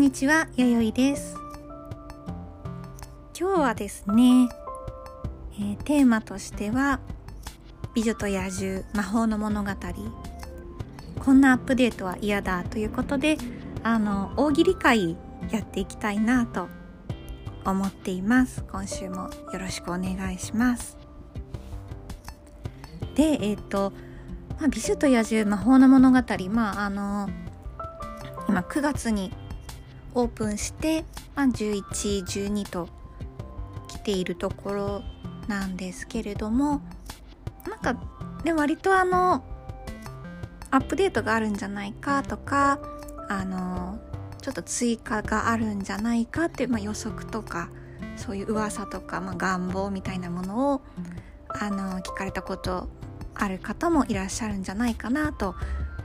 んにちは、やよいです。今日はですね、えーテーマとしては、美女と野獣魔法の物語。こんなアップデートは嫌だということで、あの、大喜利会やっていきたいなと思っています。今週もよろしくお願いします。で、えっ、と、まあ、美女と野獣魔法の物語、まあ、あの、今9月にオープンして、まあ、11、12と来ているところなんですけれどもなんかで割とあのアップデートがあるんじゃないかとかあのちょっと追加があるんじゃないかっていう、まあ、予測とかそういう噂とか、まあ、願望みたいなものをあの聞かれたことある方もいらっしゃるんじゃないかなと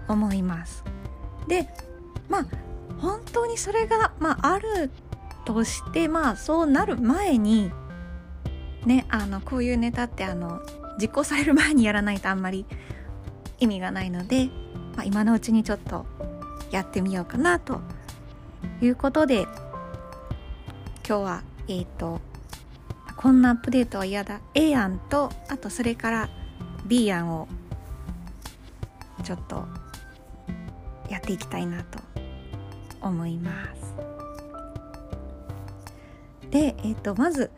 思います。でまあ本当にそれが、まあ、あるとしてまあそうなる前にねあのこういうネタってあの実行される前にやらないとあんまり意味がないので、まあ、今のうちにちょっとやってみようかなということで今日はえっ、とこんなアップデートは嫌だ A 案とあとそれから B 案をちょっとやっていきたいなと思います。で、えっ、とまず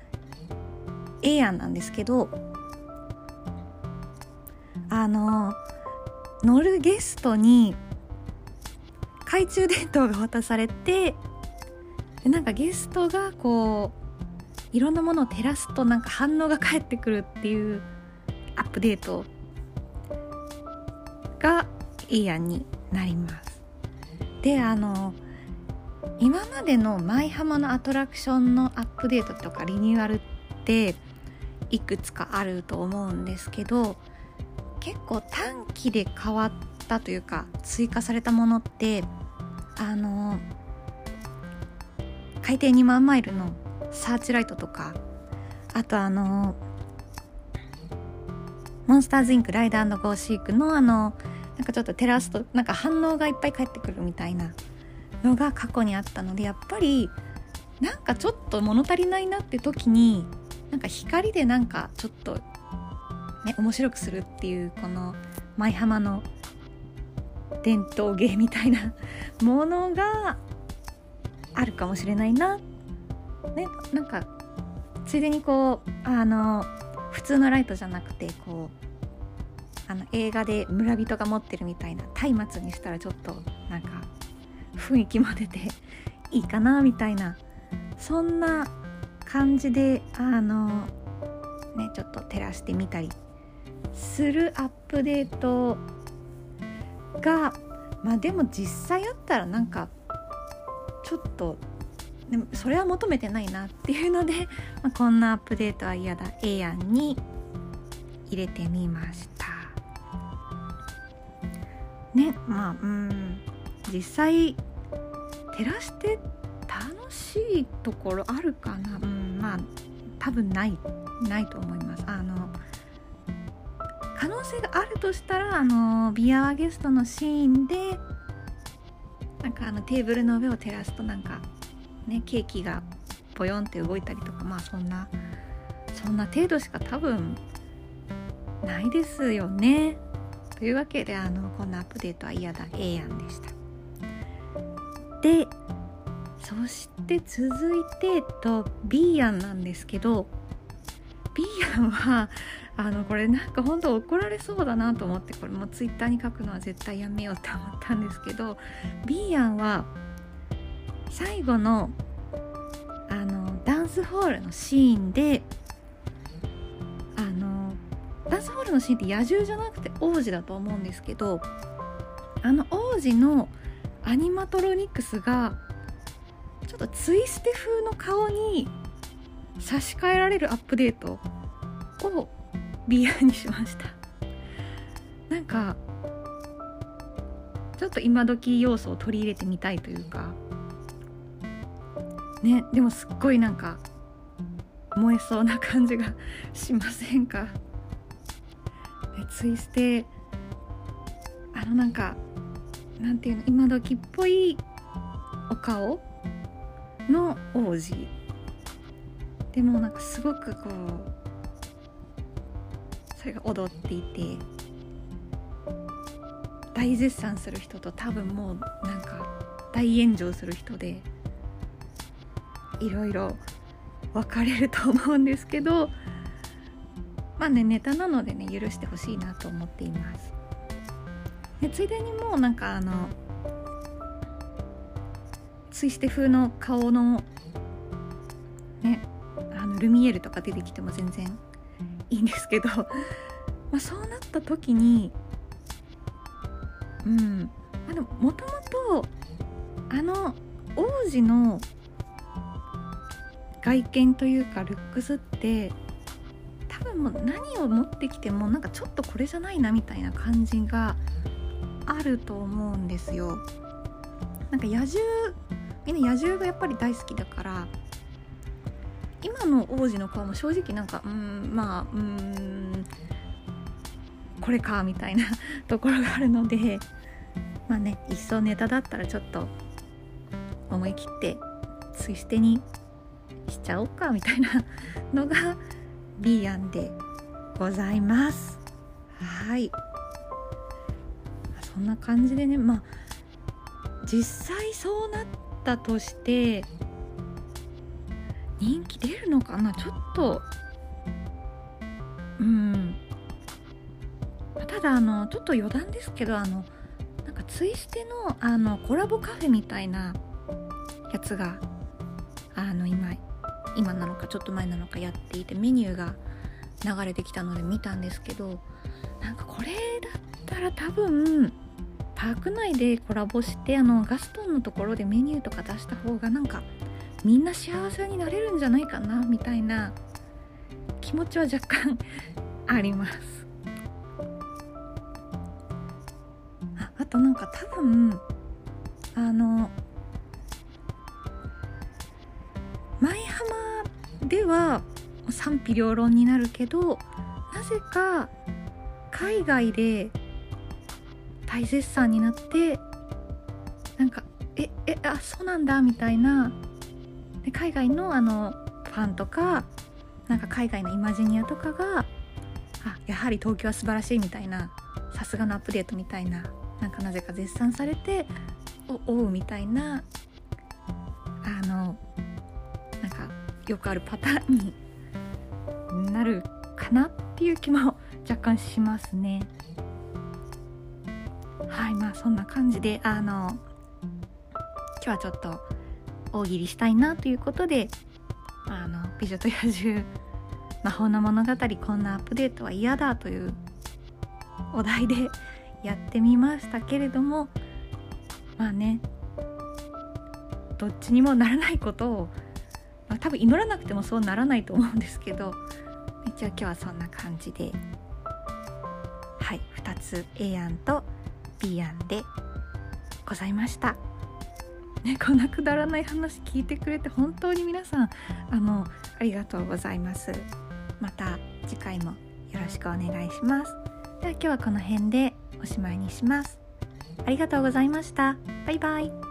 A 案なんですけどあの乗るゲストに懐中電灯が渡されてでなんかゲストがこういろんなものを照らすとなんか反応が返ってくるっていうアップデートが A 案になります。であの今までの舞浜のアトラクションのアップデートとかリニューアルっていくつかあると思うんですけど結構短期で変わったというか追加されたものってあの海底2万マイルのサーチライトとかあとあのモンスターズインクライダーゴーシークのあのなんかちょっと照らすとなんか反応がいっぱい返ってくるみたいなのが過去にあったのでやっぱりなんかちょっと物足りないなって時になんか光でなんかちょっとね面白くするっていうこの舞浜の伝統芸みたいなものがあるかもしれないな。ねなんかついでにこうあの普通のライトじゃなくてこうあの映画で村人が持ってるみたいな松明にしたらちょっとなんか雰囲気も出ていいかなみたいなそんな感じであのねちょっと照らしてみたりするアップデートがまあでも実際あったらなんかちょっとでもそれは求めてないなっていうので、まあ、こんなアップデートは嫌だ A 案に入れてみました。ねまあうん。実際照らして楽しいところあるかなうんまあ多分ないないと思いますあの可能性があるとしたらあのビアワゲストのシーンでなんかあのテーブルの上を照らすとなんかねケーキがポヨンって動いたりとかまあそんなそんな程度しか多分ないですよね。というわけであのこんなアップデートは嫌だ A 案でした。でそして続いて、と、B 案なんですけど B 案はあのこれなんか本当怒られそうだなと思ってこれもツイッターに書くのは絶対やめようって思ったんですけど B 案は最後のあのダンスホールのシーンであのダンスホールのシーンって野獣じゃなくて王子だと思うんですけどあの王子のアニマトロニクスがちょっとツイステ風の顔に差し替えられるアップデートを B 案にしました。なんかちょっと今時要素を取り入れてみたいというか。ねでもすっごいなんか燃えそうな感じがしませんか、ね、ツイステあのなんかなんていうの今時っぽいお顔の王子。でもなんかすごくこうそれが踊っていて大絶賛する人と多分もうなんか大炎上する人でいろいろ分かれると思うんですけどまあねネタなのでね許してほしいなと思っています。でついでにもうなんかあのツイステ風の顔のねあのルミエルとか出てきても全然いいんですけど まあそうなった時にうん。まあのもともとあの王子の外見というかルックスって多分もう何を持ってきてもなんかちょっとこれじゃないなみたいな感じがあると思うんですよ。なんか野獣みんな野獣がやっぱり大好きだから今の王子の顔も正直なんかうんまあうんこれかみたいな ところがあるのでまあね一層ネタだったらちょっと思い切ってツイステにしちゃおうかみたいな のが B 案でございますはいそんな感じでねまあ実際そうなったとして人気出るのかな？ちょっとうん。ただあのちょっと余談ですけどあのなんかツイステのあのコラボカフェみたいなやつがあの今今なのかちょっと前なのかやっていてメニューが流れてきたので見たんですけどなんかこれだったら多分パーク内でコラボしてあのガストンのところでメニューとか出した方がなんかみんな幸せになれるんじゃないかなみたいな気持ちは若干あります。ああとなんか多分あの舞浜では賛否両論になるけどなぜか海外で大絶賛になってなんかええあそうなんだみたいな。で海外のあのファンとかなんか海外のイマジニアとかがあやはり東京は素晴らしいみたいな。さすがのアップデートみたいな。なんかなぜか絶賛されておおうみたいな。あのなんかよくあるパターンになるかなっていう気も若干しますね。まあそんな感じであの今日はちょっと大喜利したいなということで「あの美女と野獣魔法の物語こんなアップデートは嫌だ」というお題で やってみましたけれどもまあねどっちにもならないことを、まあ、多分祈らなくてもそうならないと思うんですけど一応今日はそんな感じではい2つ A 案とピーアンでございました。ね、こんなくだらない話聞いてくれて本当に皆さんあのありがとうございます。また次回もよろしくお願いします。では今日はこの辺でおしまいにします。ありがとうございました。バイバイ。